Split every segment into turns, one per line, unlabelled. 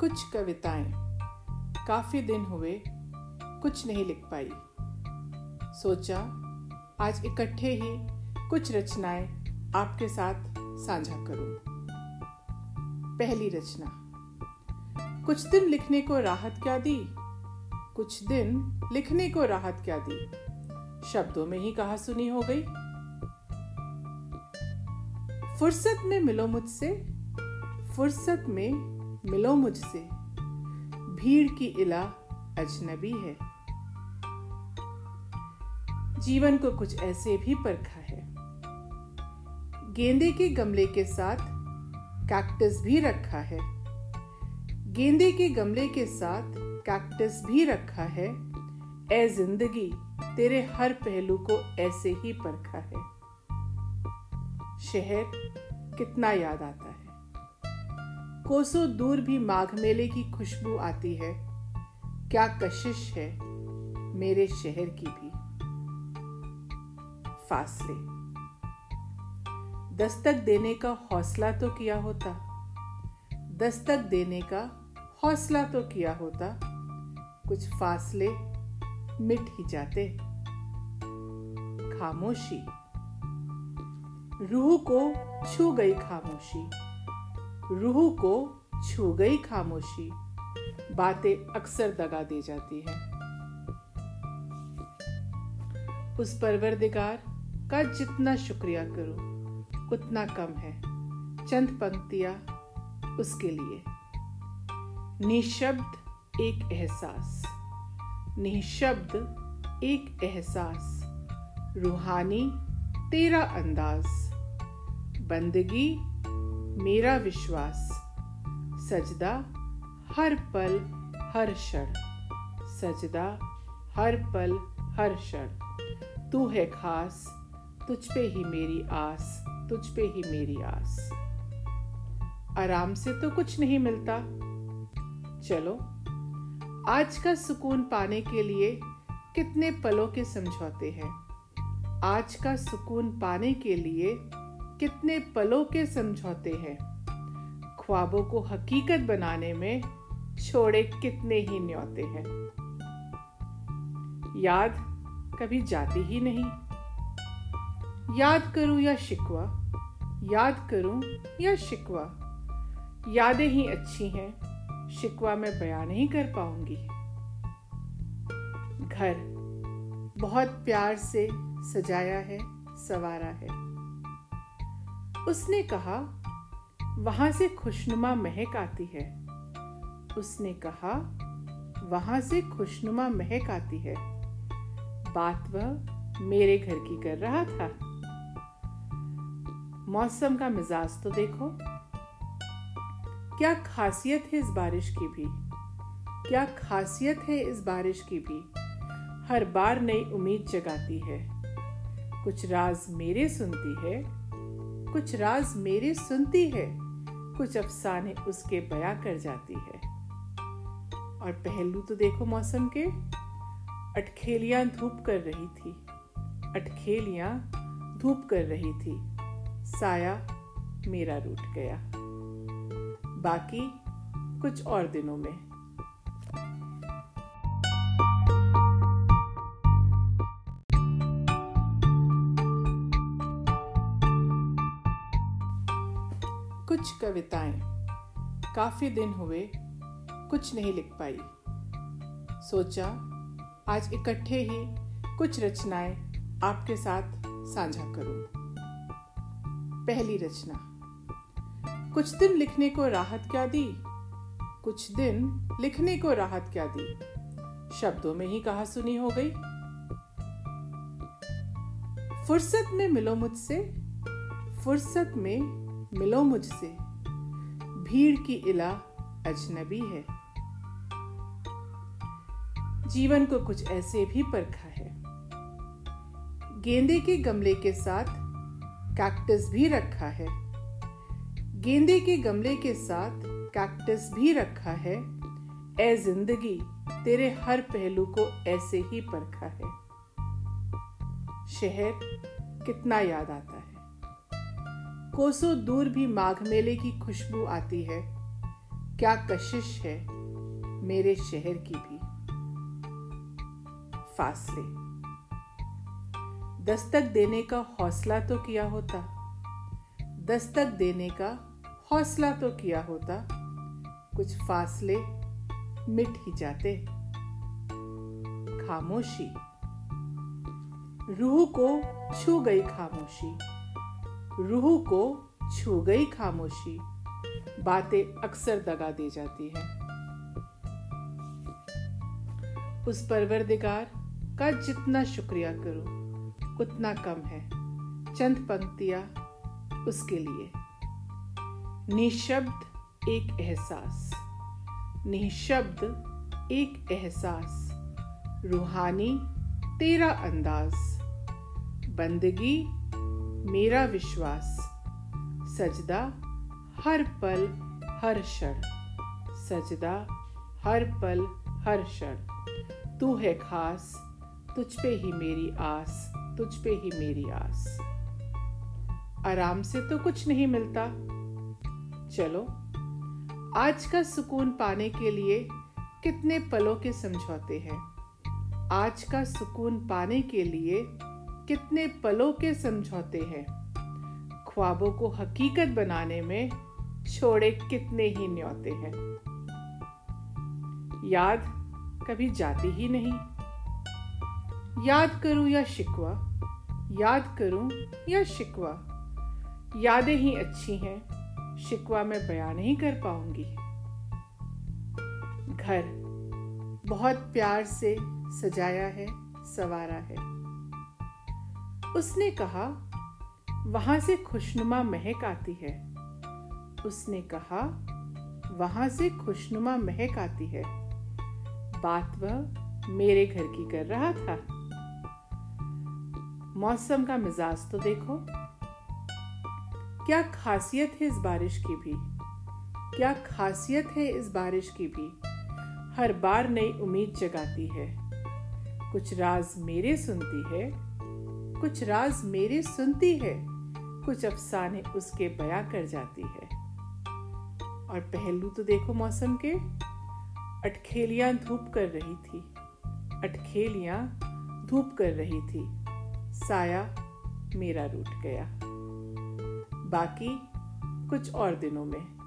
कुछ कविताएँ काफ़ी दिन हुए कुछ नहीं लिख पाई। सोचा आज इकट्ठे ही कुछ रचनाएँ आपके साथ साझा करूँ। पहली रचना, कुछ दिन लिखने को राहत क्या दी? कुछ दिन लिखने को राहत क्या दी? शब्दों में ही कहा सुनी हो गई। फुर्सत में मिलो मुझसे, फुर्सत में मिलो मुझसे। भीड़ की इला अजनबी है। जीवन को कुछ ऐसे भी परखा है। गेंदे के गमले के साथ कैक्टस भी रखा है। गेंदे के गमले के साथ कैक्टस भी रखा है। ए ज़िंदगी, तेरे हर पहलू को ऐसे ही परखा है। शहर कितना याद आता है। कोसों दूर भी माघ मेले की खुशबू आती है। क्या कशिश है मेरे शहर की भी। फासले। दस्तक देने का हौसला तो किया होता। दस्तक देने का हौसला तो किया होता। कुछ फासले मिट ही जाते। खामोशी। रूह को छू गई खामोशी। रूह को छू गई खामोशी। बातें अक्सर दगा दे जाती है। उस परवरदिगार का जितना शुक्रिया करो, उतना कम है। चंद पंक्तियाँ उसके लिए। निशब्द एक एहसास। निशब्द एक एहसास। रूहानी तेरा अंदाज। बंदगी मेरा विश्वास सजदा हर पल हर क्षण। सजदा हर पल हर क्षण। तू है खास, तुझ पे ही मेरी आस, तुझ पे ही मेरी आस। आराम से तो कुछ नहीं मिलता। चलो, आज का सुकून पाने के लिए कितने पलों के समझौते हैं। आज का सुकून पाने के लिए कितने पलों के समझौते हैं। ख्वाबों को हकीकत बनाने में छोड़े कितने ही न्योते हैं। याद कभी जाती ही नहीं। याद करूँ या शिकवा, याद करूँ या शिकवा, यादें ही अच्छी हैं, शिकवा मैं बयान नहीं कर पाऊँगी। घर बहुत प्यार से सजाया है, सवारा है। उसने कहा, वहाँ से खुशनुमा महक आती है। उसने कहा, वहाँ से खुशनुमा महक आती है। बात वह मेरे घर की कर रहा था। मौसम का मिजाज तो देखो। क्या खासियत है इस बारिश की भी? क्या खासियत है इस बारिश की भी? हर बार नई उम्मीद जगाती है। कुछ राज मेरे सुनती है। कुछ राज मेरे सुनती है, कुछ अफसाने उसके बया कर जाती है। और पहलू तो देखो मौसम के। अटखेलियाँ धूप कर रही थी। अटखेलियाँ धूप कर रही थी। साया मेरा रूट गया। बाकी कुछ और दिनों में। कविताएँ काफ़ी दिन हुए, कुछ नहीं लिख पाई। सोचा, आज इकट्ठे ही कुछ रचनाएँ आपके साथ साझा करूँ। पहली रचना, कुछ दिन लिखने को राहत क्या दी? कुछ दिन लिखने को राहत क्या दी? शब्दों में ही कहा सुनी हो गई। फुर्सत में मिलो मुझसे, फुर्सत में मिलो मुझसे। भीड़ की इला अजनबी है। जीवन को कुछ ऐसे भी परखा है। गेंदे के गमले के साथ कैक्टस भी रखा है। गेंदे के गमले के साथ कैक्टस भी रखा है। ए ज़िंदगी, तेरे हर पहलू को ऐसे ही परखा है। शहर कितना याद आता कोसों दूर भी माघ मेले की खुशबू आती है। क्या कशिश है मेरे शहर की भी। फासले। दस्तक देने का हौसला तो किया होता। दस्तक देने का हौसला तो किया होता। कुछ फासले मिट ही जाते। खामोशी। रूह को छू गई खामोशी। रूह को छू गई खामोशी। बातें अक्सर दगा दे जाती है। उस परवरदिगार का जितना शुक्रिया करो, उतना कम है। चंद पंक्तियाँ उसके लिए। निशब्द एक एहसास। निशब्द एक एहसास। रूहानी तेरा अंदाज। बंदगी मेरा विश्वास, सजदा हर पल हर क्षण, सजदा हर पल हर क्षण। तू है खास, तुझ पे ही मेरी आस, तुझ पे ही मेरी आस। आराम से तो कुछ नहीं मिलता। चलो, आज का सुकून पाने के लिए कितने पलों के समझौते हैं। आज का सुकून पाने के लिए कितने पलों के समझौते हैं। ख्वाबों को हकीकत बनाने में छोड़े कितने ही न्योते हैं। याद कभी जाती ही नहीं। याद करूँ या शिकवा, याद करूँ या शिकवा, यादें ही अच्छी हैं, शिकवा मैं बयान नहीं कर पाऊँगी। घर बहुत प्यार से सजाया है, सवारा है। उसने कहा, वहाँ से खुशनुमा महक आती है। उसने कहा, वहाँ से खुशनुमा महक आती है। बात वह मेरे घर की कर रहा था। मौसम का मिजाज तो देखो। क्या खासियत है इस बारिश की भी? क्या खासियत है इस बारिश की भी? हर बार नई उम्मीद जगाती है। कुछ राज मेरे सुनती है कुछ राज मेरे सुनती है, कुछ अफसाने उसके बया कर जाती है। और पहलू तो देखो मौसम के। अटखेलियाँ धूप कर रही थी। अटखेलियाँ धूप कर रही थी। साया मेरा रूट गया। बाकी कुछ और दिनों में।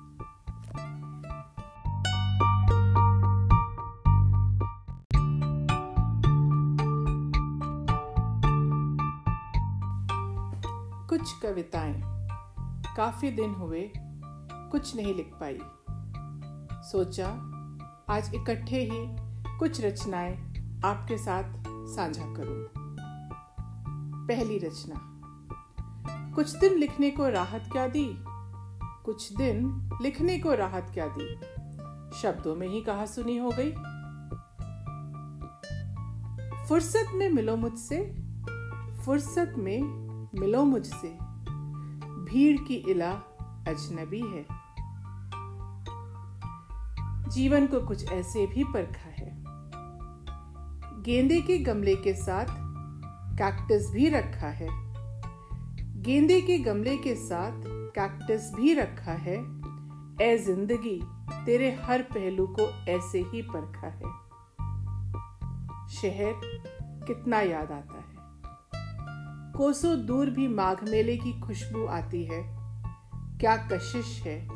कुछ कविताएँ काफ़ी दिन हुए कुछ नहीं लिख पाई। सोचा आज इकट्ठे ही कुछ रचनाएँ आपके साथ साझा करूँ। पहली रचना, कुछ दिन लिखने को राहत क्या दी? कुछ दिन लिखने को राहत क्या दी? शब्दों में ही कहा सुनी हो गई। फुर्सत में मिलो मुझसे, फुर्सत में मिलो मुझसे। भीड़ की इला अजनबी है। जीवन को कुछ ऐसे भी परखा है। गेंदे के गमले के साथ कैक्टस भी रखा है। गेंदे के गमले के साथ कैक्टस भी रखा है। ए ज़िंदगी, तेरे हर पहलू को ऐसे ही परखा है। शहर कितना याद आता है। कोसों दूर भी माघ मेले की खुशबू आती है। क्या कशिश है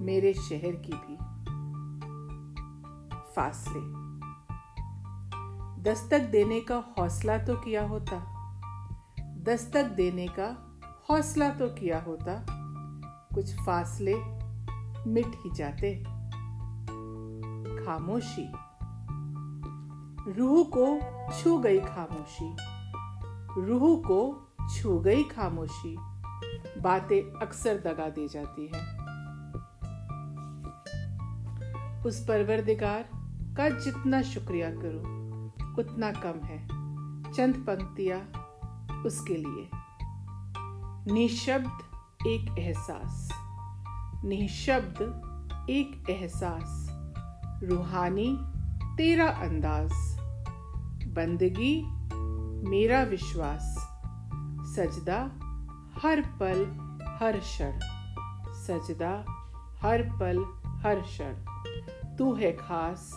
मेरे शहर की भी। फासले। दस्तक देने का हौसला तो किया होता। दस्तक देने का हौसला तो किया होता। कुछ फासले मिट ही जाते। खामोशी। रूह को छू गई खामोशी। रूह को छू गई खामोशी। बातें अक्सर दगा दे जाती है। उस परवरदिगार का जितना शुक्रिया करो, उतना कम है। चंद पंक्तियाँ उसके लिए। निशब्द एक एहसास। निशब्द एक एहसास। रूहानी तेरा अंदाज। बंदगी मेरा विश्वास, सजदा हर पल हर क्षण, सजदा हर पल हर क्षण। तू है खास,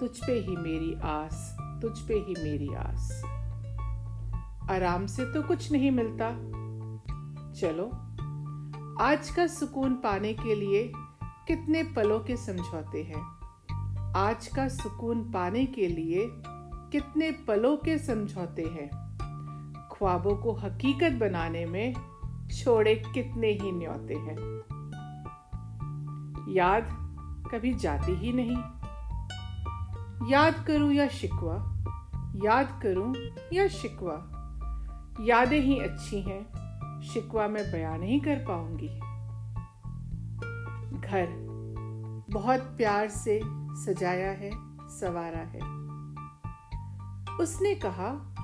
तुझ पे ही मेरी आस, तुझ पे ही मेरी आस। आराम से तो कुछ नहीं मिलता। चलो, आज का सुकून पाने के लिए कितने पलों के समझौते हैं। आज का सुकून पाने के लिए कितने पलों के समझौते हैं। ख्वाबों को हकीकत बनाने में छोड़े कितने ही न्योते हैं। याद कभी जाती ही नहीं। याद करूँ या शिकवा, याद करूँ या शिकवा, यादें ही अच्छी हैं, शिकवा मैं बयान नहीं कर पाऊँगी। घर बहुत प्यार से सजाया है, सवारा है। उसने कहा,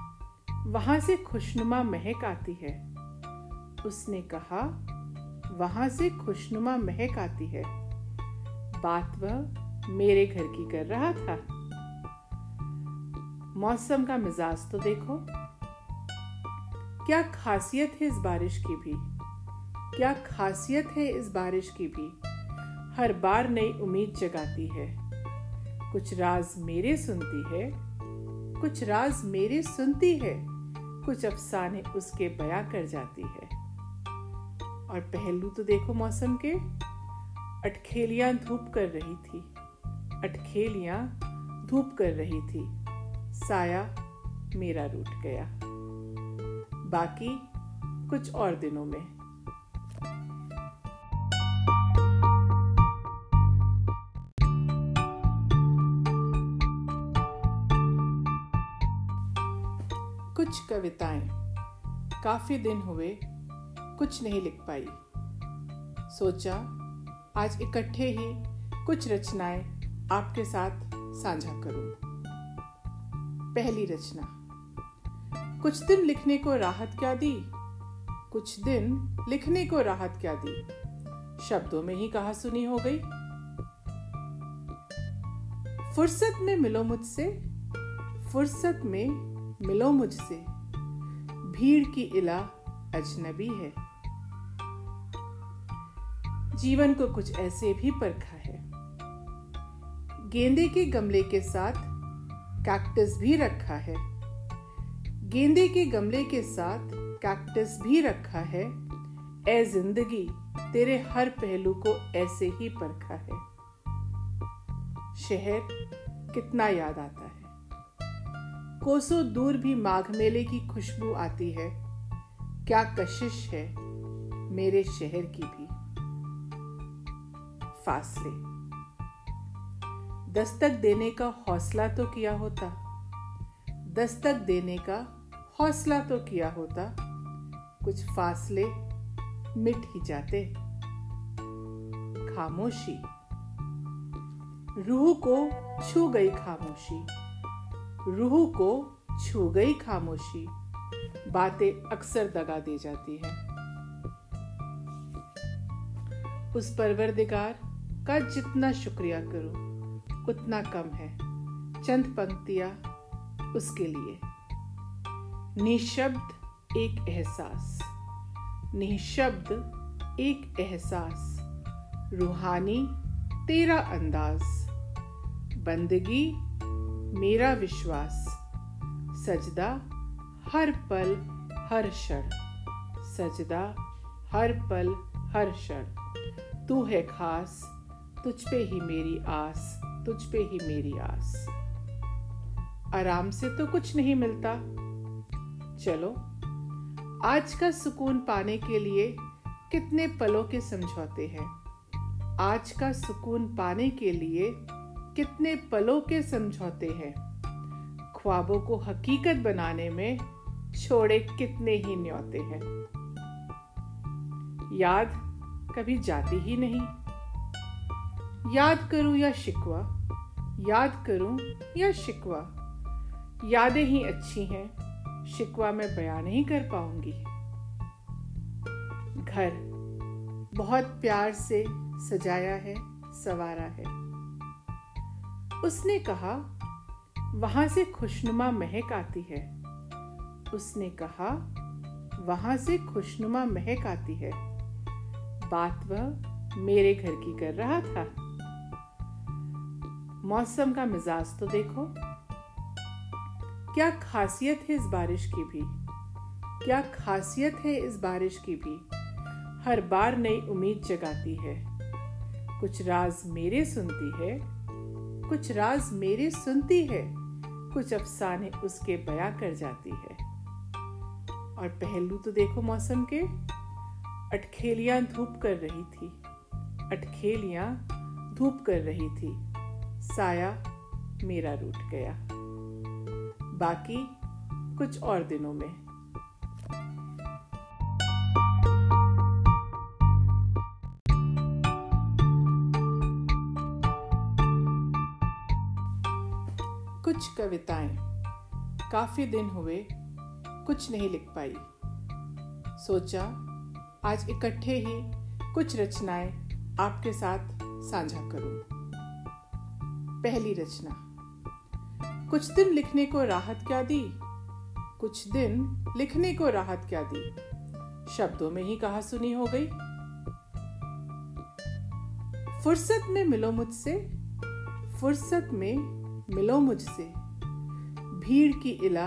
वहाँ से खुशनुमा महक आती है। उसने कहा, वहाँ से खुशनुमा महक आती है। बात वह मेरे घर की कर रहा था। मौसम का मिजाज तो देखो। क्या खासियत है इस बारिश की भी? क्या खासियत है इस बारिश की भी? हर बार नई उम्मीद जगाती है। कुछ राज मेरे सुनती है कुछ राज मेरे सुनती है, कुछ अफसाने उसके बया कर जाती है। और पहलू तो देखो मौसम के, अटखेलियाँ धूप कर रही थी, अटखेलियाँ धूप कर रही थी, साया मेरा रूट गया। बाकी कुछ और दिनों में। कुछ कविताएँ काफ़ी दिन हुए कुछ नहीं लिख पाई। सोचा आज इकट्ठे ही कुछ रचनाएँ आपके साथ साझा करूँ। पहली रचना, कुछ दिन लिखने को राहत क्या दी? कुछ दिन लिखने को राहत क्या दी? शब्दों में ही कहा सुनी हो गई। फुर्सत में मिलो मुझसे, फुर्सत में मिलो मुझसे। भीड़ की इला अजनबी है। जीवन को कुछ ऐसे भी परखा है। गेंदे के गमले के साथ कैक्टस भी रखा है। गेंदे के गमले के साथ कैक्टस भी रखा है। ए ज़िंदगी, तेरे हर पहलू को ऐसे ही परखा है। शहर कितना याद आता है। कोसों दूर भी माघ मेले की खुशबू आती है। क्या कशिश है मेरे शहर की भी। फासले। दस्तक देने का हौसला तो किया होता। दस्तक देने का हौसला तो किया होता। कुछ फासले मिट ही जाते। खामोशी। रूह को छू गई खामोशी। रूह को छू गई खामोशी। बातें अक्सर दगा दे जाती हैं। उस परवरदिगार का जितना शुक्रिया करो, उतना कम है। चंद पंक्तियाँ उसके लिए। निशब्द एक एहसास। निशब्द एक एहसास। रूहानी तेरा अंदाज। बंदगी मेरा विश्वास, सजदा हर पल हर क्षण। सजदा हर पल हर क्षण। तू है खास, तुझ पे ही मेरी आस, तुझ पे ही मेरी आस। आराम से तो कुछ नहीं मिलता। चलो, आज का सुकून पाने के लिए कितने पलों के समझौते हैं। आज का सुकून पाने के लिए कितने पलों के समझौते हैं। ख्वाबों को हकीकत बनाने में छोड़े कितने ही न्योते हैं। याद कभी जाती ही नहीं। याद करूँ या शिकवा, याद करूँ या शिकवा, यादें ही अच्छी हैं, शिकवा मैं बयान नहीं कर पाऊँगी। घर बहुत प्यार से सजाया है, सवारा है। उसने कहा, वहाँ से खुशनुमा महक आती है। उसने कहा, वहाँ से खुशनुमा महक आती है। बात वह मेरे घर की कर रहा था। मौसम का मिजाज तो देखो। क्या खासियत है इस बारिश की भी? क्या खासियत है इस बारिश की भी? हर बार नई उम्मीद जगाती है। कुछ राज मेरे सुनती है कुछ राज मेरे सुनती है, कुछ अफसाने उसके बया कर जाती है। और पहलू तो देखो मौसम के, अटखेलियाँ धूप कर रही थी, अटखेलियाँ धूप कर रही थी, साया मेरा रूठ गया। बाकी कुछ और दिनों में। कविताएँ काफ़ी दिन हुए, कुछ नहीं लिख पाई। सोचा, आज इकट्ठे ही कुछ रचनाएँ आपके साथ साझा करूँ। पहली रचना, कुछ दिन लिखने को राहत क्या दी? कुछ दिन लिखने को राहत क्या दी? शब्दों में ही कहा सुनी हो गई। फुर्सत में मिलो मुझसे, फुर्सत में मिलो मुझसे। भीड़ की इला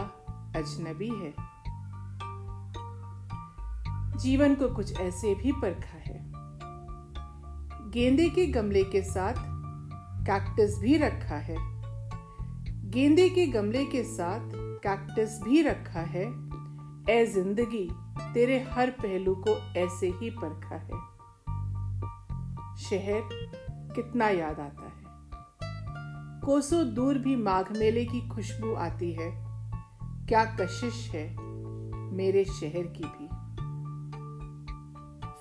अजनबी है। जीवन को कुछ ऐसे भी परखा है। गेंदे के गमले के साथ कैक्टस भी रखा है। गेंदे के गमले के साथ कैक्टस भी रखा है। ए ज़िंदगी, तेरे हर पहलू को ऐसे ही परखा है। शहर कितना याद आता है। कोसों दूर भी माघ मेले की खुशबू आती है। क्या कशिश है मेरे शहर की भी।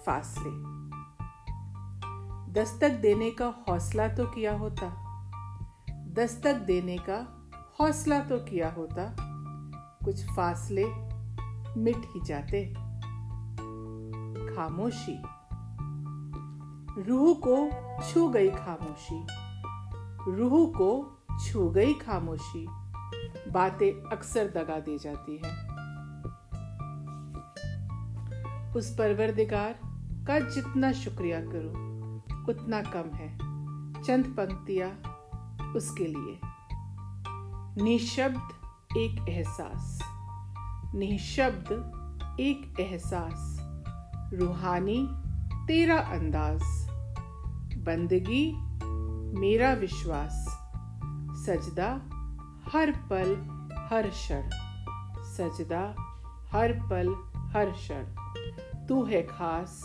फासले। दस्तक देने का हौसला तो किया होता। दस्तक देने का हौसला तो किया होता। कुछ फासले मिट ही जाते। खामोशी। रूह को छू गई खामोशी। रूह को छू गई खामोशी। बातें अक्सर दगा दे जाती है। उस परवरदिगार का जितना शुक्रिया करो, उतना कम है। चंद पंक्तियाँ उसके लिए। निशब्द एक एहसास। निशब्द एक एहसास। रूहानी तेरा अंदाज। बंदगी मेरा विश्वास, सजदा हर पल हर क्षण, सजदा हर पल हर क्षण। तू है खास,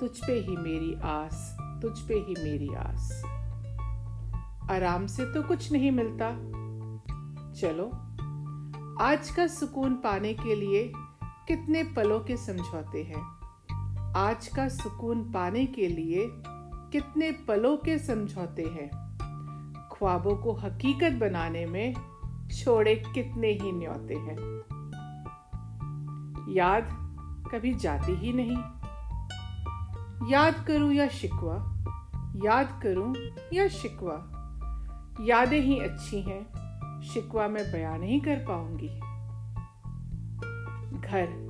तुझ पे ही मेरी आस, तुझ पे ही मेरी आस। आराम से तो कुछ नहीं मिलता। चलो, आज का सुकून पाने के लिए कितने पलों के समझौते हैं। आज का सुकून पाने के लिए कितने पलों के समझौते हैं। ख्वाबों को हकीकत बनाने में छोड़े कितने ही न्योते हैं। याद कभी जाती ही नहीं। याद करूँ या शिकवा, याद करूँ या शिकवा, यादें ही अच्छी हैं, शिकवा मैं बयान नहीं कर पाऊँगी। घर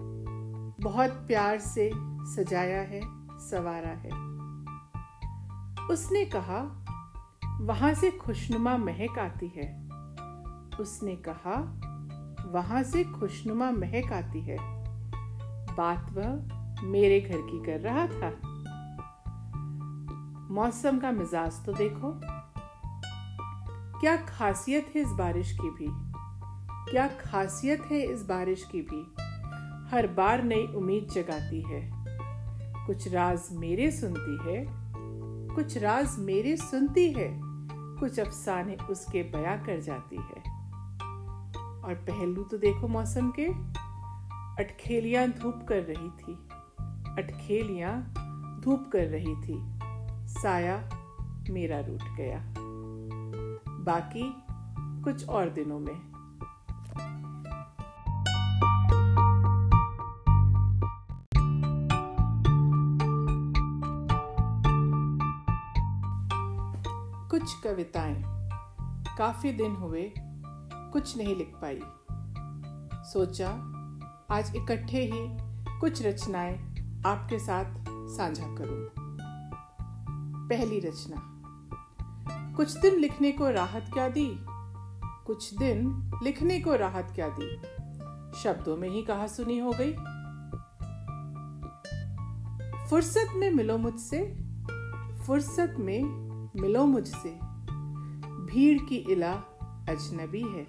बहुत प्यार से सजाया है, सवारा है। उसने कहा, वहाँ से खुशनुमा महक आती है। उसने कहा, वहाँ से खुशनुमा महक आती है। बात वह मेरे घर की कर रहा था। मौसम का मिजाज तो देखो। क्या खासियत है इस बारिश की भी? क्या खासियत है इस बारिश की भी? हर बार नई उम्मीद जगाती है। कुछ राज मेरे सुनती है कुछ राज मेरे सुनती है, कुछ अफसाने उसके बया कर जाती है। और पहलू तो देखो मौसम के। अटखेलियाँ धूप कर रही थी। अटखेलियाँ धूप कर रही थी। साया मेरा रूठ गया। बाकी कुछ और दिनों में। कुछ कविताएँ काफ़ी दिन हुए कुछ नहीं लिख पाई। सोचा, आज इकट्ठे ही कुछ रचनाएँ आपके साथ साझा करूँ। पहली रचना, कुछ दिन लिखने को राहत क्या दी? कुछ दिन लिखने को राहत क्या दी? शब्दों में ही कहा सुनी हो गई। फुर्सत में मिलो मुझसे, फुर्सत में मिलो मुझसे। भीड़ की इला अजनबी है।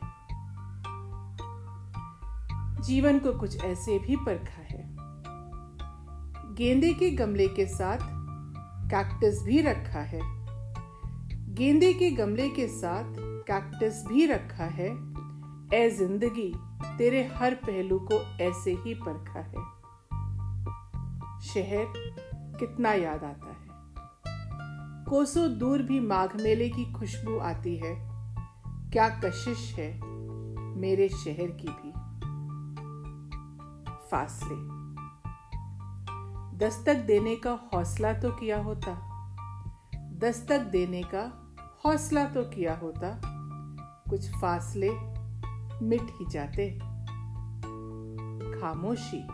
जीवन को कुछ ऐसे भी परखा है। गेंदे के गमले के साथ कैक्टस भी रखा है। गेंदे के गमले के साथ कैक्टस भी रखा है। ए ज़िंदगी, तेरे हर पहलू को ऐसे ही परखा है। शहर कितना याद आता है। कोसों दूर भी माघ मेले की खुशबू आती है। क्या कशिश है मेरे शहर की भी। फासले। दस्तक देने का हौसला तो किया होता। दस्तक देने का हौसला तो किया होता। कुछ फासले मिट ही जाते। खामोशी।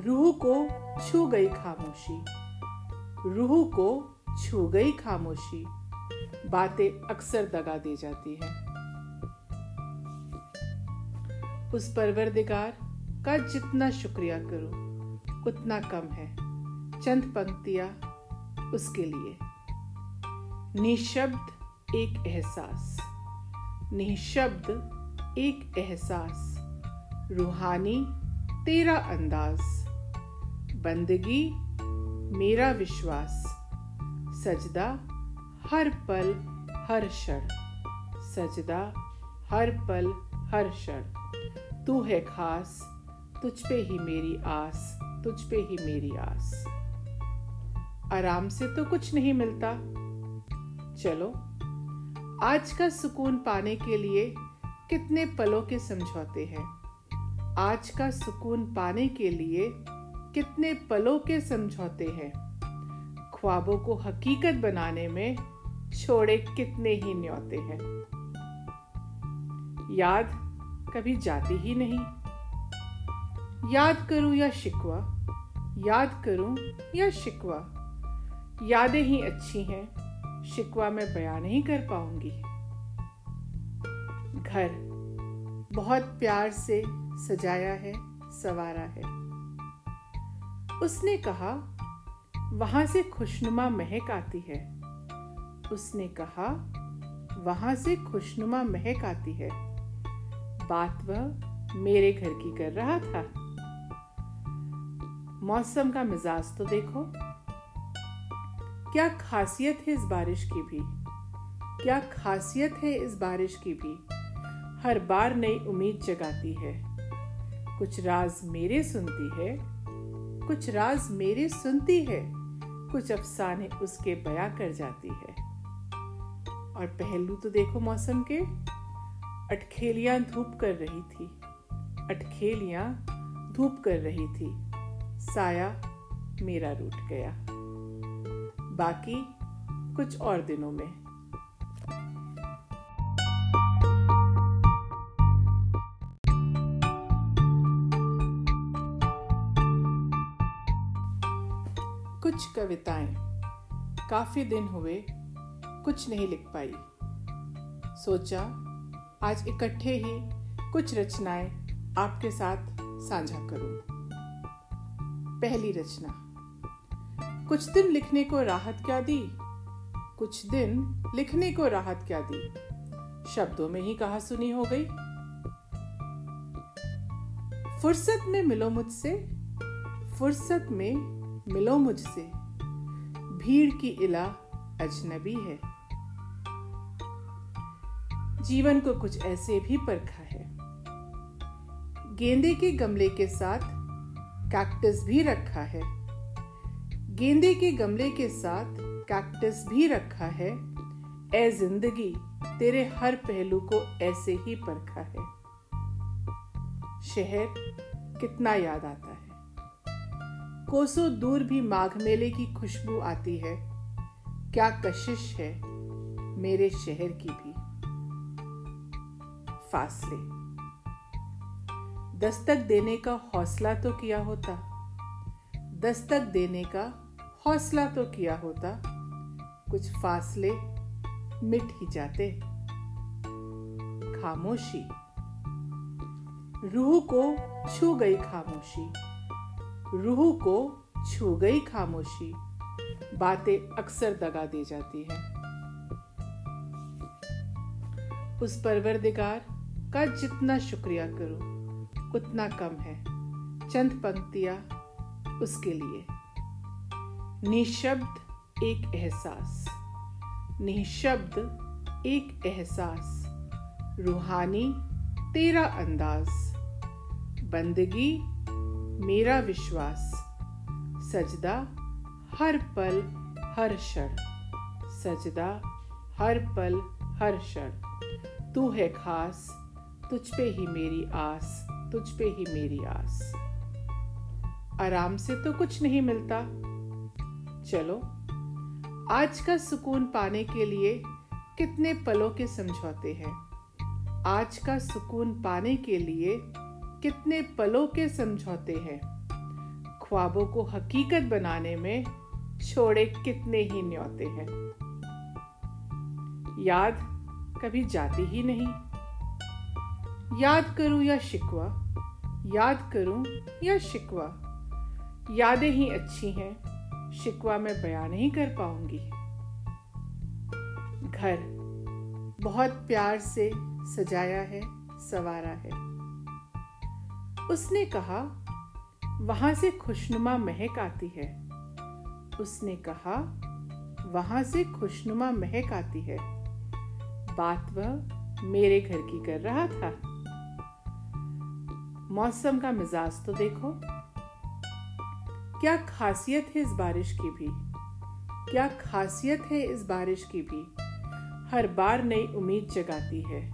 रूह को छू गई खामोशी। रूह को छू गई खामोशी। बातें अक्सर दगा दे जाती है। उस परवरदिगार का जितना शुक्रिया करो, उतना कम है। चंद पंक्तियाँ उसके लिए। निशब्द एक एहसास। निशब्द एक एहसास। रूहानी तेरा अंदाज। बंदगी मेरा विश्वास सजदा हर पल, हर क्षण। सजदा हर पल, हर क्षण। तू है खास, तुझ पे ही मेरी आस, तुझ पे ही मेरी आस। आराम से तो कुछ नहीं मिलता। चलो, आज का सुकून पाने के लिए कितने पलों के समझौते हैं। आज का सुकून पाने के लिए कितने पलों के समझौते हैं। ख्वाबों को हकीकत बनाने में छोड़े कितने ही न्योते हैं। याद कभी जाती ही नहीं। याद करूँ या शिकवा, याद करूँ या शिकवा, यादें ही अच्छी हैं, शिकवा मैं बयान नहीं कर पाऊँगी। घर बहुत प्यार से सजाया है, सवारा है। उसने कहा, वहाँ से खुशनुमा महक आती है। उसने कहा, वहाँ से खुशनुमा महक आती है। बात वह मेरे घर की कर रहा था। मौसम का मिजाज तो देखो। क्या खासियत है इस बारिश की भी? क्या खासियत है इस बारिश की भी? हर बार नई उम्मीद जगाती है। कुछ राज मेरे सुनती है। कुछ राज मेरे सुनती है, कुछ अफसाने उसके बया कर जाती है। और पहलू तो देखो मौसम के। अटखेलियाँ धूप कर रही थी। अटखेलियाँ धूप कर रही थी। साया मेरा रूट गया। बाकी कुछ और दिनों में। कुछ कविताएँ काफ़ी दिन हुए कुछ नहीं लिख पाई। सोचा, आज इकट्ठे ही कुछ रचनाएँ आपके साथ साझा करूँ। पहली रचना, कुछ दिन लिखने को राहत क्या दी? कुछ दिन लिखने को राहत क्या दी? शब्दों में ही कहा सुनी हो गई। फुर्सत में मिलो मुझसे, फुर्सत में मिलो मुझसे। भीड़ की इला अजनबी है। जीवन को कुछ ऐसे भी परखा है। गेंदे के गमले के साथ कैक्टस भी रखा है। गेंदे के गमले के साथ कैक्टस भी रखा है। ए ज़िंदगी, तेरे हर पहलू को ऐसे ही परखा है। शहर कितना याद आता है। कोसों दूर भी माघ मेले की खुशबू आती है। क्या कशिश है मेरे शहर की भी। फासले। दस्तक देने का हौसला तो किया होता। दस्तक देने का हौसला तो किया होता। कुछ फासले मिट ही जाते। खामोशी। रूह को छू गई खामोशी। रूह को छू गई खामोशी। बातें अक्सर दगा दे जाती है। उस परवरदिगार का जितना शुक्रिया करो, उतना कम है। चंद पंक्तियाँ उसके लिए। निशब्द एक एहसास। निशब्द एक एहसास। रूहानी तेरा अंदाज। बंदगी मेरा विश्वास, सजदा हर पल हर क्षण, सजदा हर पल हर क्षण। तू है खास, तुझ पे ही मेरी आस, तुझ पे ही मेरी आस। आराम से तो कुछ नहीं मिलता। चलो, आज का सुकून पाने के लिए कितने पलों के समझौते हैं। आज का सुकून पाने के लिए कितने पलों के समझौते हैं। ख्वाबों को हकीकत बनाने में छोड़े कितने ही न्योते हैं। याद कभी जाती ही नहीं। याद करूँ या शिकवा, याद करूँ या शिकवा, यादें ही अच्छी हैं, शिकवा मैं बयान नहीं कर पाऊँगी। घर बहुत प्यार से सजाया है, सवारा है। उसने कहा, वहाँ से खुशनुमा महक आती है। उसने कहा, वहाँ से खुशनुमा महक आती है। बात वह मेरे घर की कर रहा था। मौसम का मिजाज तो देखो। क्या खासियत है इस बारिश की भी? क्या खासियत है इस बारिश की भी? हर बार नई उम्मीद जगाती है।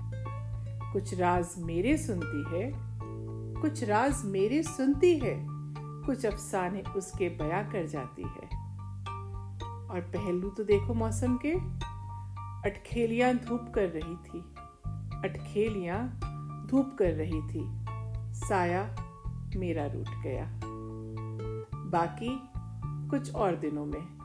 कुछ राज मेरे सुनती है। कुछ राज मेरे सुनती है, कुछ अफसाने उसके बया कर जाती है। और पहलू तो देखो मौसम के, अटखेलियाँ धूप कर रही थी, अटखेलियाँ धूप कर रही थी, साया मेरा रूट गया। बाकी कुछ और दिनों में।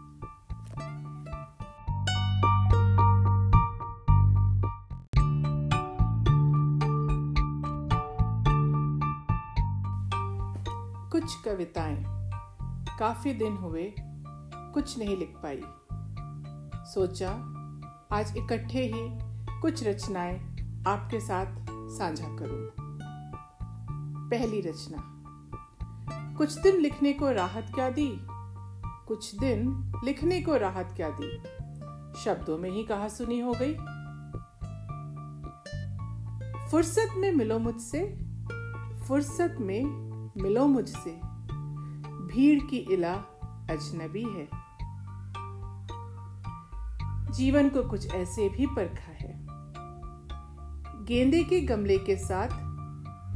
कुछ कविताएँ काफ़ी दिन हुए कुछ नहीं लिख पाई। सोचा आज इकट्ठे ही कुछ रचनाएँ आपके साथ साझा करूँ। पहली रचना, कुछ दिन लिखने को राहत क्या दी? कुछ दिन लिखने को राहत क्या दी? शब्दों में ही कहा सुनी हो गई। फुर्सत में मिलो मुझसे, फुर्सत में मिलो मुझसे। भीड़ की इला अजनबी है। जीवन को कुछ ऐसे भी परखा है। गेंदे के गमले के साथ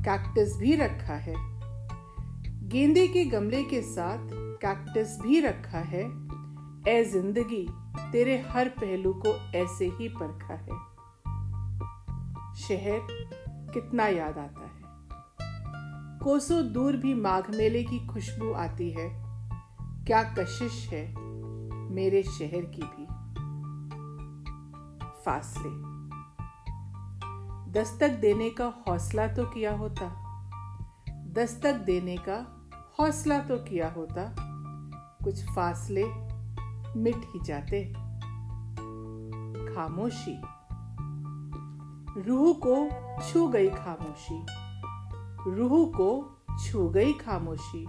कैक्टस भी रखा है। गेंदे के गमले के साथ कैक्टस भी रखा है। ए ज़िंदगी, तेरे हर पहलू को ऐसे ही परखा है। शहर कितना याद आता है। कोसों दूर भी माघ मेले की खुशबू आती है। क्या कशिश है मेरे शहर की भी। फासले। दस्तक देने का हौसला तो किया होता। दस्तक देने का हौसला तो किया होता। कुछ फासले मिट ही जाते। खामोशी। रूह को छू गई खामोशी। रूह को छू गई खामोशी।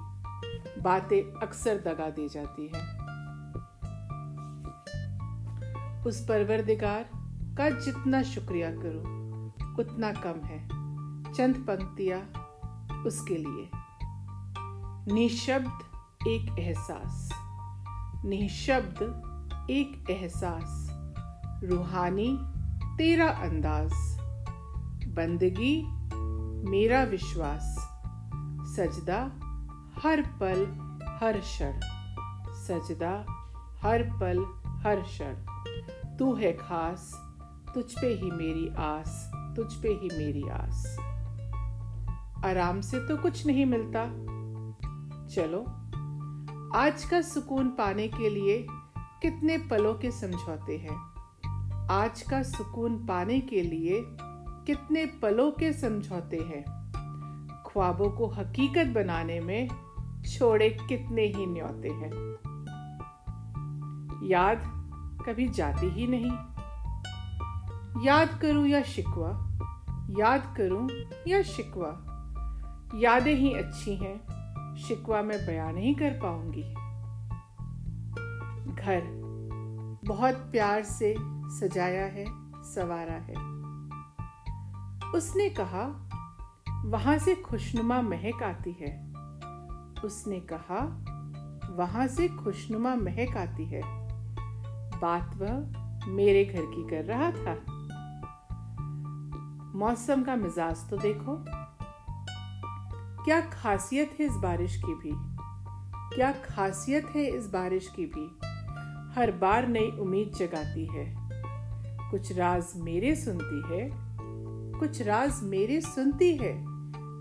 बातें अक्सर दगा दे जाती है। उस परवरदिगार का जितना शुक्रिया करो, उतना कम है। चंद पंक्तियाँ उसके लिए। निशब्द एक एहसास। निशब्द एक एहसास। रूहानी तेरा अंदाज। बंदगी मेरा विश्वास, सजदा हर पल हर क्षण, सजदा हर पल हर क्षण। तू है खास, तुझ पे ही मेरी आस, तुझ पे ही मेरी आस। आराम से तो कुछ नहीं मिलता। चलो, आज का सुकून पाने के लिए कितने पलों के समझौते हैं। आज का सुकून पाने के लिए कितने पलों के समझौते हैं। ख्वाबों को हकीकत बनाने में छोड़े कितने ही न्योते हैं। याद कभी जाती ही नहीं। याद करूँ या शिकवा, याद करूँ या शिकवा, यादें ही अच्छी हैं, शिकवा मैं बयान नहीं कर पाऊँगी। घर बहुत प्यार से सजाया है, सवारा है। उसने कहा, वहाँ से खुशनुमा महक आती है। उसने कहा, वहाँ से खुशनुमा महक आती है। बात वह मेरे घर की कर रहा था। मौसम का मिजाज तो देखो। क्या खासियत है इस बारिश की भी? क्या खासियत है इस बारिश की भी? हर बार नई उम्मीद जगाती है। कुछ राज मेरे सुनती है कुछ राज मेरे सुनती है,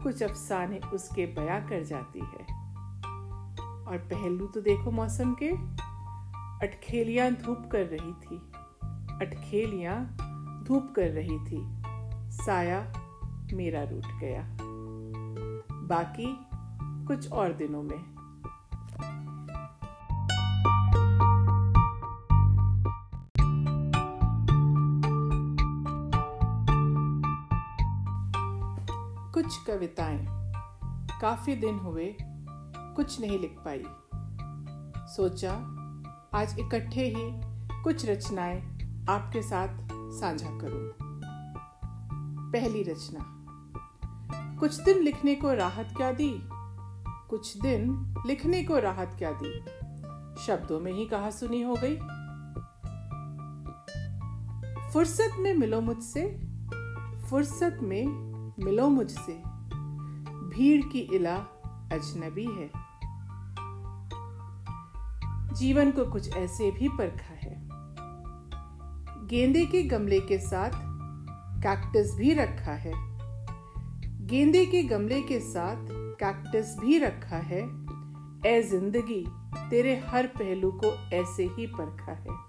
कुछ अफसाने उसके बया कर जाती है। और पहलू तो देखो मौसम के। अटखेलियाँ धूप कर रही थी। अटखेलियाँ धूप कर रही थी। साया मेरा रूट गया। बाकी कुछ और दिनों में। कविताएँ काफ़ी दिन हुए, कुछ नहीं लिख पाई। सोचा, आज इकट्ठे ही कुछ रचनाएँ आपके साथ साझा करूँ। पहली रचना, कुछ दिन लिखने को राहत क्या दी? कुछ दिन लिखने को राहत क्या दी? शब्दों में ही कहा सुनी हो गई। फुर्सत में मिलो मुझसे, फुर्सत में मिलो मुझसे। भीड़ की इला अजनबी है। जीवन को कुछ ऐसे भी परखा है। गेंदे के गमले के साथ कैक्टस भी रखा है। गेंदे के गमले के साथ कैक्टस भी रखा है। ए ज़िंदगी, तेरे हर पहलू को ऐसे ही परखा है।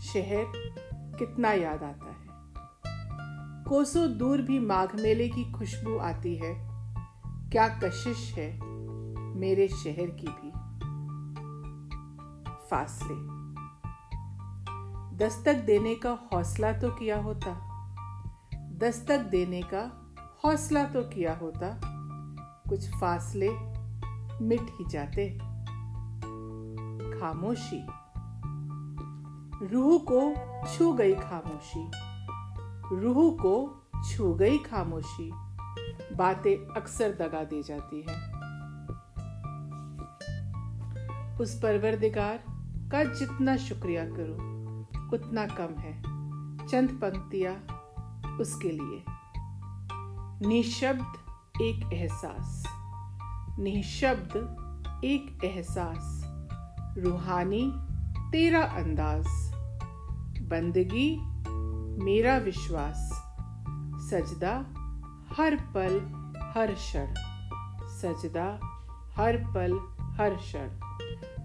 शहर कितना याद आता है। कोसों दूर भी माघ मेले की खुशबू आती है। क्या कशिश है मेरे शहर की भी। फासले। दस्तक देने का हौसला तो किया होता। दस्तक देने का हौसला तो किया होता। कुछ फासले मिट ही जाते। खामोशी। रूह को छू गई खामोशी। रूह को छू गई खामोशी। बातें अक्सर दगा दे जाती है। उस परवरदिगार का जितना शुक्रिया करो, उतना कम है। चंद पंक्तियाँ उसके लिए। निशब्द एक एहसास। निशब्द एक एहसास। रूहानी तेरा अंदाज। बंदगी मेरा विश्वास, सजदा हर पल हर क्षण। सजदा हर पल हर क्षण।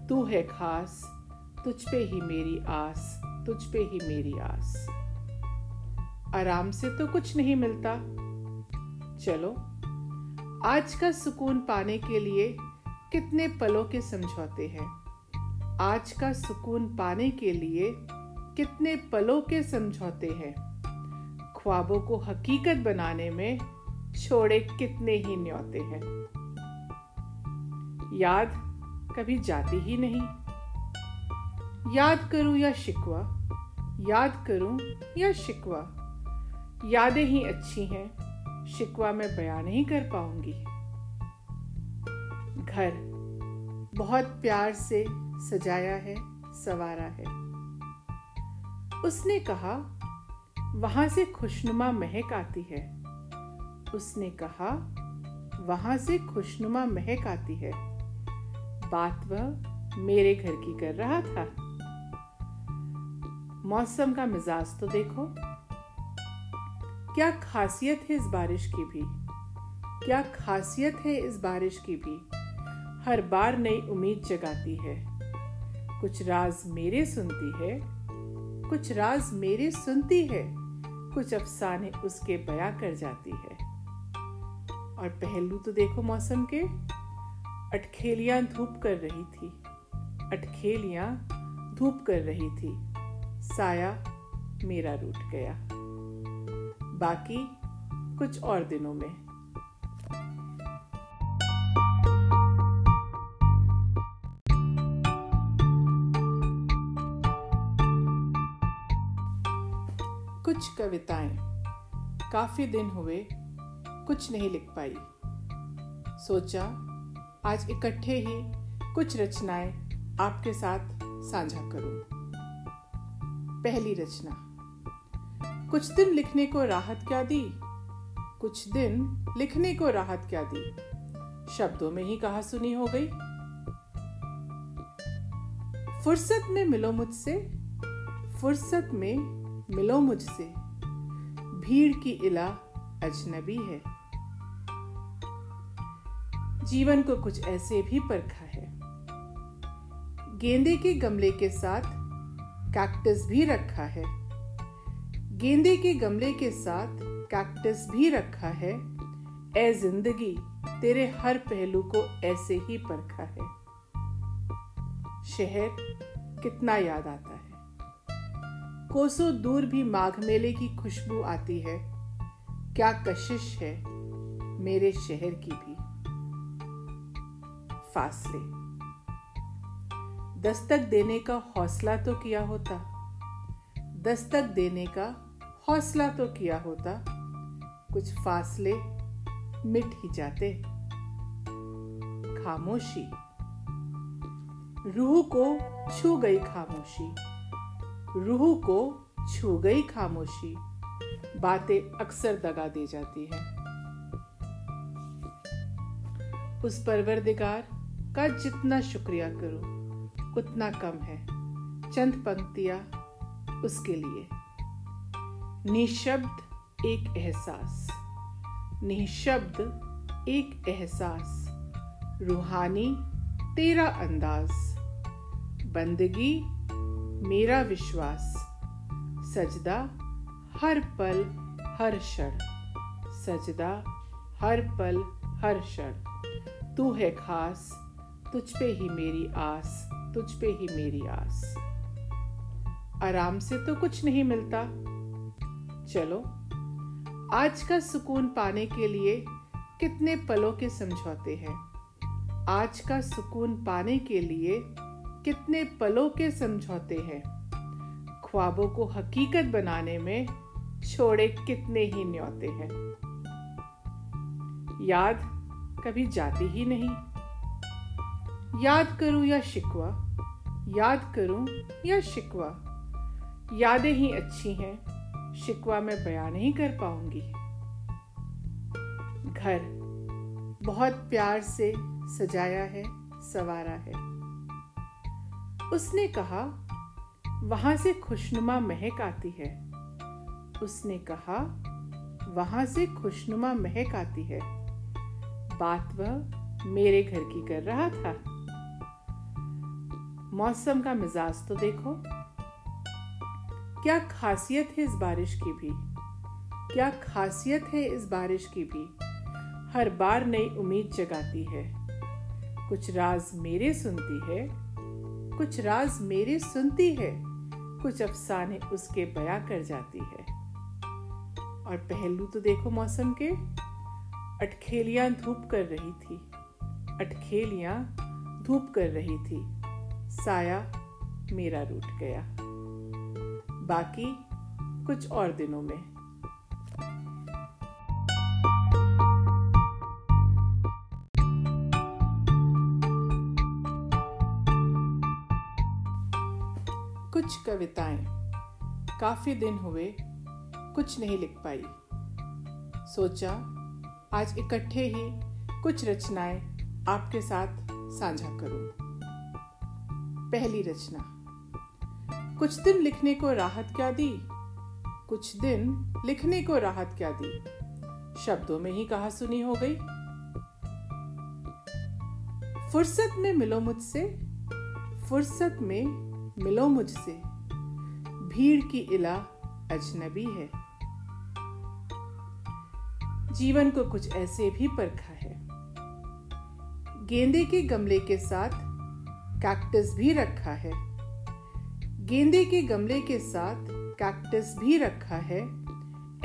तू है खास, तुझ पे ही मेरी आस, तुझ पे ही मेरी आस। आराम से तो कुछ नहीं मिलता। चलो, आज का सुकून पाने के लिए कितने पलों के समझौते हैं। आज का सुकून पाने के लिए कितने पलों के समझौते हैं। ख्वाबों को हकीकत बनाने में छोड़े कितने ही न्योते हैं। याद कभी जाती ही नहीं। याद करूँ या शिकवा, याद करूँ या शिकवा, यादें ही अच्छी हैं, शिकवा मैं बयान नहीं कर पाऊँगी। घर बहुत प्यार से सजाया है, सवारा है। उसने कहा, वहाँ से खुशनुमा महक आती है। उसने कहा, वहाँ से खुशनुमा महक आती है। बात वह मेरे घर की कर रहा था। मौसम का मिजाज तो देखो। क्या खासियत है इस बारिश की भी? क्या खासियत है इस बारिश की भी? हर बार नई उम्मीद जगाती है। कुछ राज मेरे सुनती है कुछ राज मेरे सुनती है, कुछ अफसाने उसके बया कर जाती है। और पहलू तो देखो मौसम के, अटखेलियाँ धूप कर रही थी, अटखेलियाँ धूप कर रही थी, साया मेरा रूट गया। बाकी कुछ और दिनों में। कुछ कविताएँ काफ़ी दिन हुए कुछ नहीं लिख पाई। सोचा आज इकट्ठे ही कुछ रचनाएँ आपके साथ साझा करूँ। पहली रचना, कुछ दिन लिखने को राहत क्या दी? कुछ दिन लिखने को राहत क्या दी? शब्दों में ही कहा सुनी हो गई। फुर्सत में मिलो मुझसे, फुर्सत में मिलो मुझसे। भीड़ की इला अजनबी है। जीवन को कुछ ऐसे भी परखा है। गेंदे के गमले के साथ कैक्टस भी रखा है। गेंदे के गमले के साथ कैक्टस भी रखा है। ए ज़िंदगी, तेरे हर पहलू को ऐसे ही परखा है। शहर कितना याद आता है। कोसों दूर भी माघ मेले की खुशबू आती है। क्या कशिश है मेरे शहर की भी। फासले। दस्तक देने का हौसला तो किया होता। दस्तक देने का हौसला तो किया होता। कुछ फासले मिट ही जाते। खामोशी। रूह को छू गई खामोशी। रूह को छू गई खामोशी। बातें अक्सर दगा दे जाती है। उस परवरदिगार का जितना शुक्रिया करो, उतना कम है चंद पंक्तियाँ उसके लिए। निशब्द एक एहसास। निशब्द एक एहसास। रूहानी तेरा अंदाज। बंदगी मेरा विश्वास, सजदा हर पल हर क्षण, सजदा हर पल हर क्षण। तू है खास, तुझ पे ही मेरी आस, तुझ पे ही मेरी आस। आराम से तो कुछ नहीं मिलता। चलो, आज का सुकून पाने के लिए कितने पलों के समझौते हैं। आज का सुकून पाने के लिए कितने पलों के समझौते हैं। ख्वाबों को हकीकत बनाने में छोड़े कितने ही न्योते हैं। याद कभी जाती ही नहीं। याद करूँ या शिकवा, याद करूँ या शिकवा, यादें ही अच्छी हैं, शिकवा मैं बयान नहीं कर पाऊँगी। घर बहुत प्यार से सजाया है, सवारा है। उसने कहा, वहाँ से खुशनुमा महक आती है। उसने कहा, वहाँ से खुशनुमा महक आती है। बात वह मेरे घर की कर रहा था। मौसम का मिजाज तो देखो। क्या खासियत है इस बारिश की भी? क्या खासियत है इस बारिश की भी? हर बार नई उम्मीद जगाती है। कुछ राज मेरे सुनती है कुछ राज मेरे सुनती है, कुछ अफसाने उसके बया कर जाती है। और पहलू तो देखो मौसम के। अटखेलियाँ धूप कर रही थी। अटखेलियाँ धूप कर रही थी। साया मेरा रूट गया। बाकी कुछ और दिनों में। कुछ कविताएँ काफ़ी दिन हुए कुछ नहीं लिख पाई। सोचा, आज इकट्ठे ही कुछ रचनाएँ आपके साथ साझा करूँ। पहली रचना, कुछ दिन लिखने को राहत क्या दी? कुछ दिन लिखने को राहत क्या दी? शब्दों में ही कहा सुनी हो गई। फुर्सत में मिलो मुझसे, फुर्सत में मिलो मुझसे। भीड़ की इला अजनबी है। जीवन को कुछ ऐसे भी परखा है। गेंदे के गमले के साथ कैक्टस भी रखा है। गेंदे के गमले के साथ कैक्टस भी रखा है।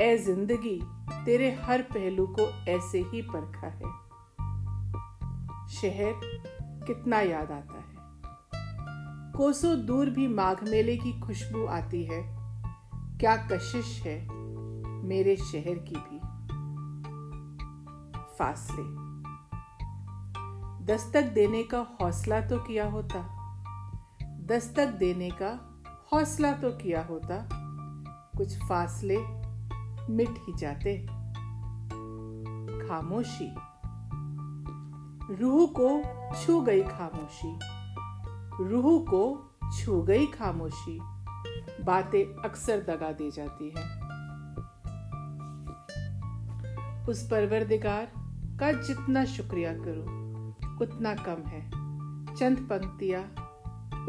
ए ज़िंदगी, तेरे हर पहलू को ऐसे ही परखा है। शहर कितना याद आता है। कोसों दूर भी माघ मेले की खुशबू आती है। क्या कशिश है मेरे शहर की भी। फासले। दस्तक देने का हौसला तो किया होता। दस्तक देने का हौसला तो किया होता। कुछ फासले मिट ही जाते। खामोशी। रूह को छू गई खामोशी। रूह को छू गई खामोशी। बातें अक्सर दगा दे जाती है। उस परवरदिगार का जितना शुक्रिया करो, उतना कम है। चंद पंक्तियाँ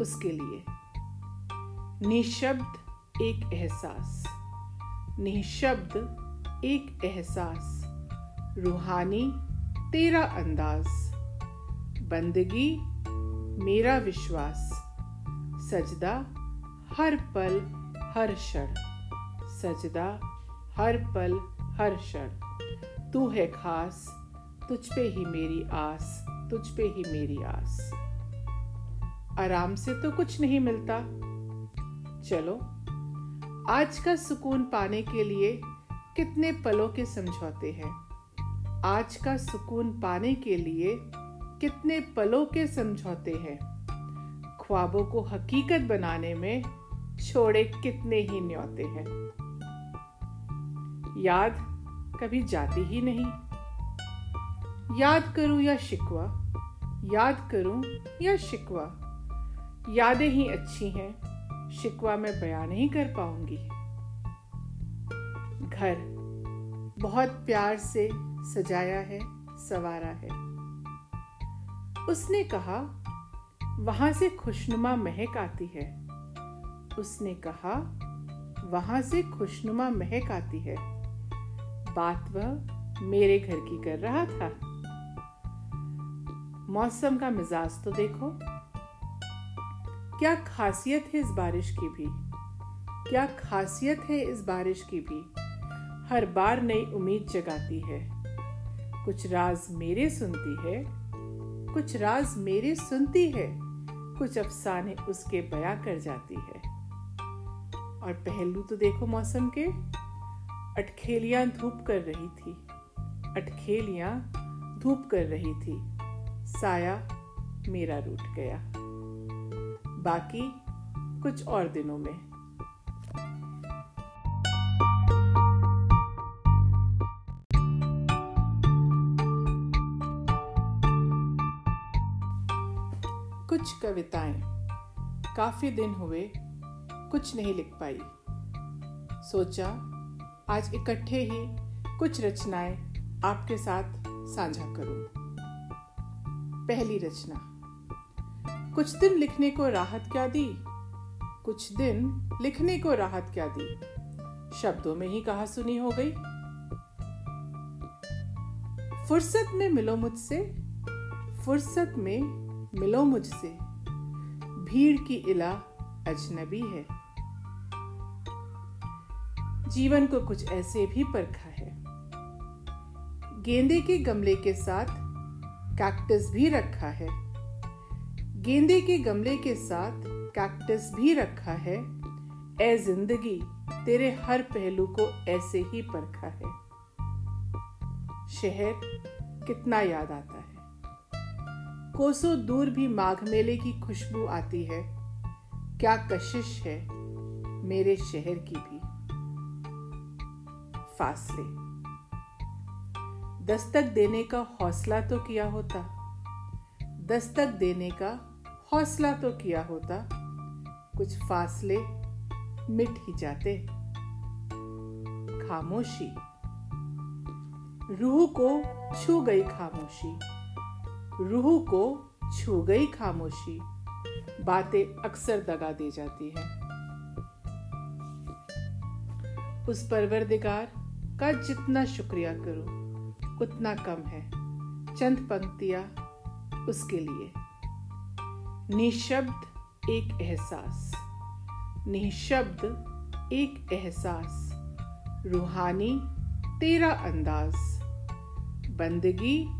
उसके लिए। निशब्द एक एहसास। निशब्द एक एहसास। रूहानी तेरा अंदाज। बंदगी मेरा विश्वास सजदा हर पल हर क्षण। सजदा हर पल हर क्षण। तू है खास, तुझ पे ही मेरी आस, तुझ पे ही मेरी आस। आराम से तो कुछ नहीं मिलता। चलो, आज का सुकून पाने के लिए कितने पलों के समझौते हैं। आज का सुकून पाने के लिए कितने पलों के समझौते हैं। ख्वाबों को हकीकत बनाने में छोड़े कितने ही न्योते हैं। याद कभी जाती ही नहीं। याद करूँ या शिकवा, याद करूँ या शिकवा, यादें ही अच्छी हैं, शिकवा मैं बयान नहीं कर पाऊँगी। घर बहुत प्यार से सजाया है, सवारा है। उसने कहा, वहाँ से खुशनुमा महक आती है। उसने कहा, वहाँ से खुशनुमा महक आती है। बात वह मेरे घर की कर रहा था। मौसम का मिजाज तो देखो। क्या खासियत है इस बारिश की भी? क्या खासियत है इस बारिश की भी? हर बार नई उम्मीद जगाती है। कुछ राज मेरे सुनती है। कुछ राज मेरे सुनती है, कुछ अफसाने उसके बया कर जाती है। और पहलू तो देखो मौसम के। अटखेलियाँ धूप कर रही थी। अटखेलियाँ धूप कर रही थी। साया मेरा रूट गया। बाकी कुछ और दिनों में। कविताएँ काफ़ी दिन हुए, कुछ नहीं लिख पाई। सोचा, आज इकट्ठे ही कुछ रचनाएँ आपके साथ साझा करूँ। पहली रचना, कुछ दिन लिखने को राहत क्या दी? कुछ दिन लिखने को राहत क्या दी? शब्दों में ही कहा सुनी हो गई। फुर्सत में मिलो मुझसे, फुर्सत में मिलो मुझसे। भीड़ की इला अजनबी है। जीवन को कुछ ऐसे भी परखा है। गेंदे के गमले के साथ कैक्टस भी रखा है। गेंदे के गमले के साथ कैक्टस भी रखा है। ए ज़िंदगी, तेरे हर पहलू को ऐसे ही परखा है। शहर कितना याद आता है। कोसों दूर भी माघ मेले की खुशबू आती है। क्या कशिश है मेरे शहर की भी। फासले। दस्तक देने का हौसला तो किया होता। दस्तक देने का हौसला तो किया होता। कुछ फासले मिट ही जाते। खामोशी। रूह को छू गई खामोशी। रूह को छू गई खामोशी। बातें अक्सर दगा दे जाती है। उस परवरदिगार का जितना शुक्रिया करो, उतना कम है। चंद पंक्तियाँ उसके लिए। निशब्द एक एहसास। निशब्द एक एहसास। रूहानी तेरा अंदाज। बंदगी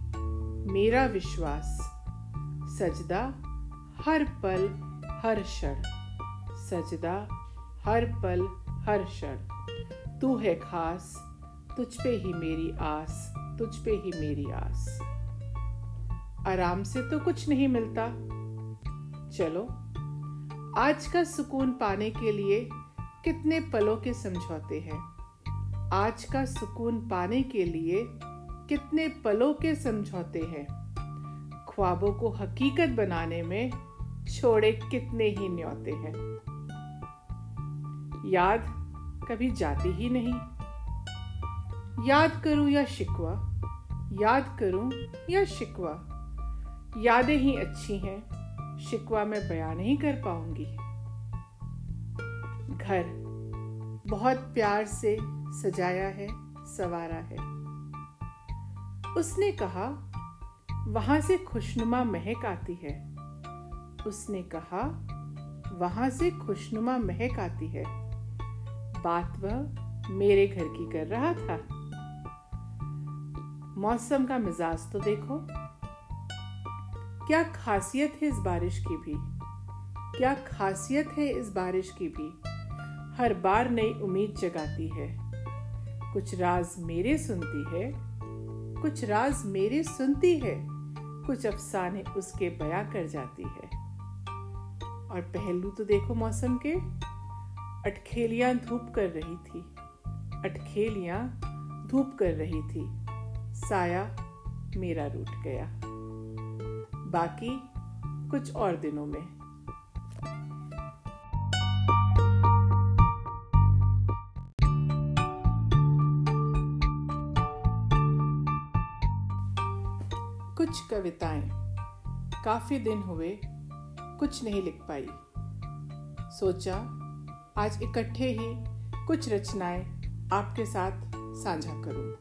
मेरा विश्वास, सजदा हर पल हर क्षण, सजदा हर पल हर क्षण। तू है खास, तुझ पे ही मेरी आस, तुझ पे ही मेरी आस। आराम से तो कुछ नहीं मिलता। चलो, आज का सुकून पाने के लिए कितने पलों के समझौते हैं। आज का सुकून पाने के लिए कितने पलों के समझौते हैं। ख्वाबों को हकीकत बनाने में छोड़े कितने ही न्योते हैं। याद कभी जाती ही नहीं। याद करूँ या शिकवा, याद करूँ या शिकवा, यादें ही अच्छी हैं, शिकवा मैं बयान नहीं कर पाऊँगी। घर बहुत प्यार से सजाया है, सवारा है। उसने कहा, वहाँ से खुशनुमा महक आती है। उसने कहा, वहाँ से खुशनुमा महक आती है। बात वह मेरे घर की कर रहा था। मौसम का मिजाज तो देखो। क्या खासियत है इस बारिश की भी? क्या खासियत है इस बारिश की भी? हर बार नई उम्मीद जगाती है। कुछ राज मेरे सुनती है। कुछ राज मेरे सुनती है, कुछ अफसाने उसके बया कर जाती है। और पहलू तो देखो मौसम के। अटखेलियाँ धूप कर रही थी। अटखेलियाँ धूप कर रही थी। साया मेरा रूट गया। बाकी कुछ और दिनों में। कविताएँ काफ़ी दिन हुए, कुछ नहीं लिख पाई। सोचा, आज इकट्ठे ही कुछ रचनाएँ आपके साथ साझा करूँ।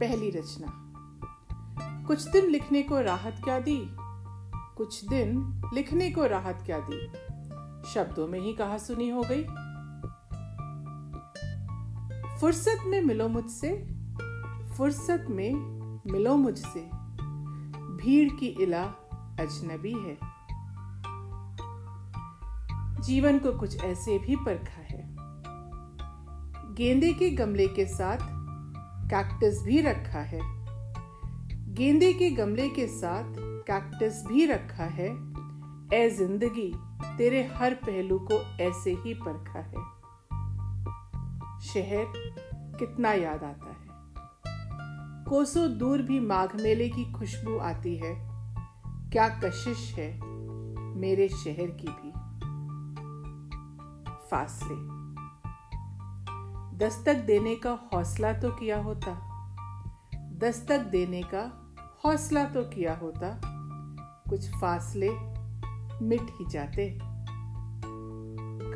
पहली रचना, कुछ दिन लिखने को राहत क्या दी? कुछ दिन लिखने को राहत क्या दी? शब्दों में ही कहा सुनी हो गई। फुर्सत में मिलो मुझसे, फुर्सत में मिलो मुझसे। भीड़ की इला अजनबी है। जीवन को कुछ ऐसे भी परखा है। गेंदे के गमले के साथ कैक्टस भी रखा है। गेंदे के गमले के साथ कैक्टस भी रखा है। ए ज़िंदगी, तेरे हर पहलू को ऐसे ही परखा है। शहर कितना याद आता है। कोसों दूर भी माघ मेले की खुशबू आती है। क्या कशिश है मेरे शहर की भी। फासले। दस्तक देने का हौसला तो किया होता। दस्तक देने का हौसला तो किया होता। कुछ फासले मिट ही जाते।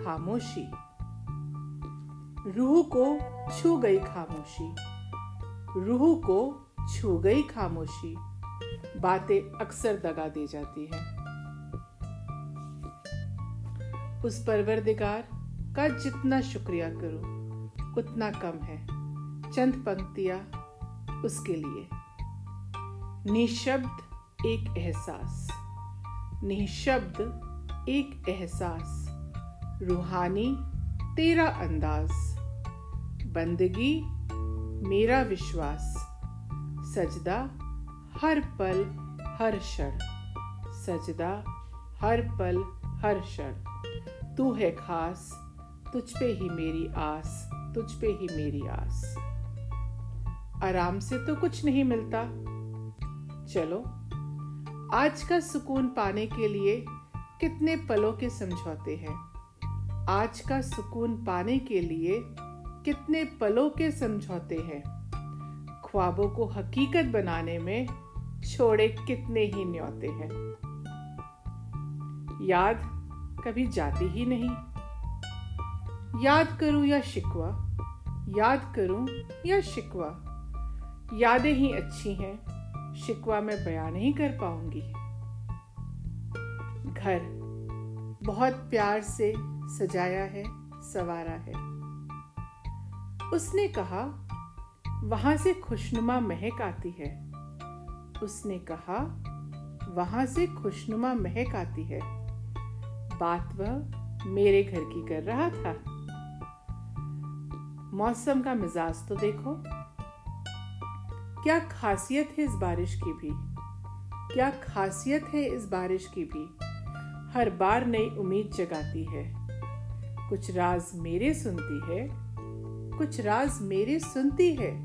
खामोशी। रूह को छू गई खामोशी। रूह को छू गई खामोशी। बातें अक्सर दगा दे जाती है। उस परवरदिगार का जितना शुक्रिया करो, उतना कम है। चंद पंक्तियाँ उसके लिए। निशब्द एक एहसास। निशब्द एक एहसास। रूहानी तेरा अंदाज। बंदगी मेरा विश्वास, सजदा हर पल हर क्षण, सजदा हर पल हर क्षण। तू है खास, तुझ पे ही मेरी आस, तुझ पे ही मेरी आस। आराम से तो कुछ नहीं मिलता। चलो, आज का सुकून पाने के लिए कितने पलों के समझौते हैं। आज का सुकून पाने के लिए कितने पलों के समझौते हैं। ख्वाबों को हकीकत बनाने में छोड़े कितने ही न्योते हैं। याद कभी जाती ही नहीं। याद करूँ या शिकवा, याद करूँ या शिकवा, यादें ही अच्छी हैं, शिकवा मैं बयान नहीं कर पाऊँगी। घर बहुत प्यार से सजाया है, सवारा है। उसने कहा, वहाँ से खुशनुमा महक आती है। उसने कहा, वहाँ से खुशनुमा महक आती है। बात वह मेरे घर की कर रहा था। मौसम का मिजाज तो देखो। क्या खासियत है इस बारिश की भी? क्या खासियत है इस बारिश की भी? हर बार नई उम्मीद जगाती है। कुछ राज मेरे सुनती है कुछ राज मेरे सुनती है,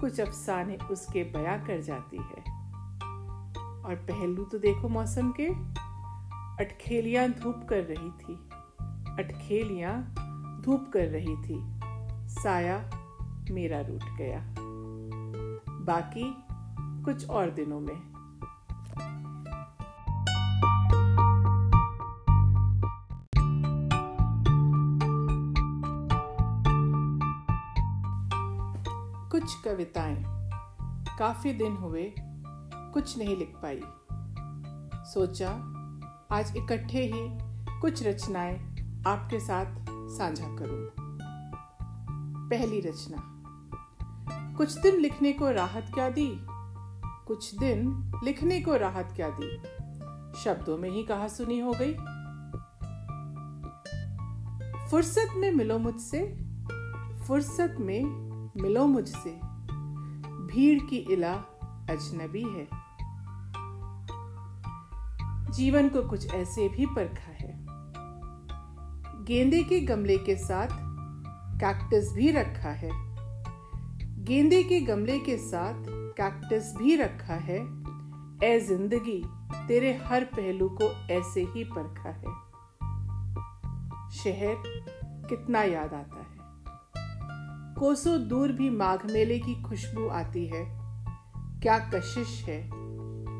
कुछ अफसाने उसके बया कर जाती है। और पहलू तो देखो मौसम के। अटखेलियाँ धूप कर रही थी। अटखेलियाँ धूप कर रही थी। साया मेरा रूट गया। बाकी कुछ और दिनों में। कुछ कविताएँ काफ़ी दिन हुए कुछ नहीं लिख पाई। सोचा आज इकट्ठे ही कुछ रचनाएँ आपके साथ साझा करूँ। पहली रचना, कुछ दिन लिखने को राहत क्या दी? कुछ दिन लिखने को राहत क्या दी? शब्दों में ही कहा सुनी हो गई। फुर्सत में मिलो मुझसे, फुर्सत में मिलो मुझसे। भीड़ की इला अजनबी है। जीवन को कुछ ऐसे भी परखा है। गेंदे के गमले के साथ कैक्टस भी रखा है। गेंदे के गमले के साथ कैक्टस भी रखा है। ए ज़िंदगी, तेरे हर पहलू को ऐसे ही परखा है। शहर कितना याद आता है। कोसों दूर भी माघ मेले की खुशबू आती है। क्या कशिश है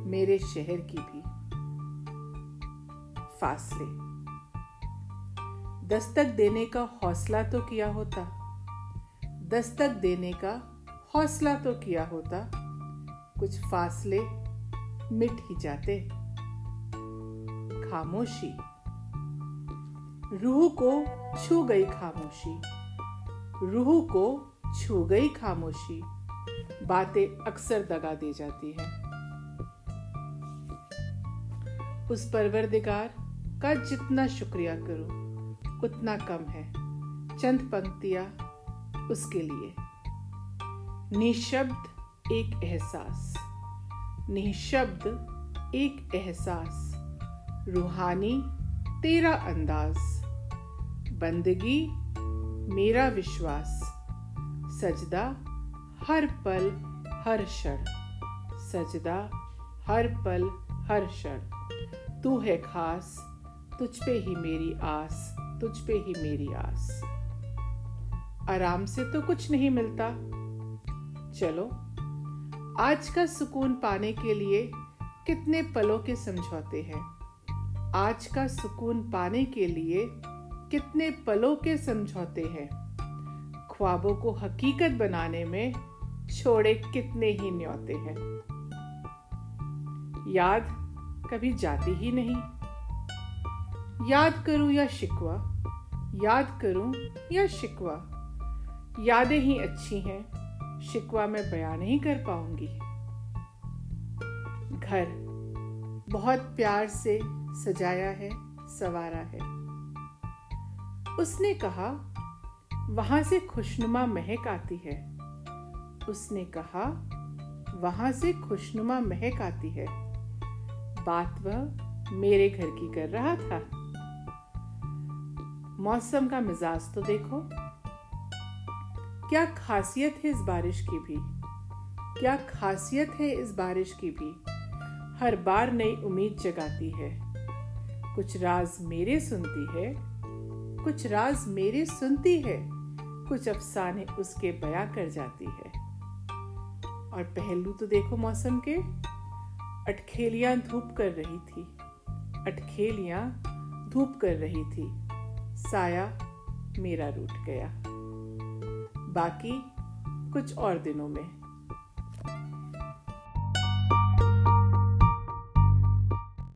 मेरे शहर की भी। फासले। दस्तक देने का हौसला तो किया होता। दस्तक देने का हौसला तो किया होता। कुछ फासले मिट ही जाते। खामोशी। रूह को छू गई खामोशी। रूह को छू गई खामोशी। बातें अक्सर दगा दे जाती है। उस परवरदिगार का जितना शुक्रिया करो, उतना कम है। चंद पंक्तियाँ उसके लिए। निशब्द एक एहसास। निशब्द एक एहसास। रूहानी तेरा अंदाज। बंदगी मेरा विश्वास सजदा हर पल हर क्षण। सजदा हर पल हर क्षण। तू है खास, तुझ पे ही मेरी आस, तुझ पे ही मेरी आस। आराम से तो कुछ नहीं मिलता। चलो, आज का सुकून पाने के लिए कितने पलों के समझौते हैं। आज का सुकून पाने के लिए कितने पलों के समझौते हैं। ख्वाबों को हकीकत बनाने में छोड़े कितने ही न्योते हैं। याद कभी जाती ही नहीं। याद करूँ या शिकवा, याद करूँ या शिकवा, यादें ही अच्छी हैं, शिकवा मैं बयान नहीं कर पाऊँगी। घर बहुत प्यार से सजाया है, सवारा है। उसने कहा, वहाँ से खुशनुमा महक आती है। उसने कहा, वहाँ से खुशनुमा महक आती है। बात वह मेरे घर की कर रहा था। मौसम का मिजाज तो देखो। क्या खासियत है इस बारिश की भी? क्या खासियत है इस बारिश की भी? हर बार नई उम्मीद जगाती है। कुछ राज मेरे सुनती है कुछ राज मेरे सुनती है, कुछ अफसाने उसके बया कर जाती है। और पहलू तो देखो मौसम के, अटखेलियाँ धूप कर रही थी, अटखेलियाँ धूप कर रही थी, साया मेरा रूठ गया। बाकी कुछ और दिनों में।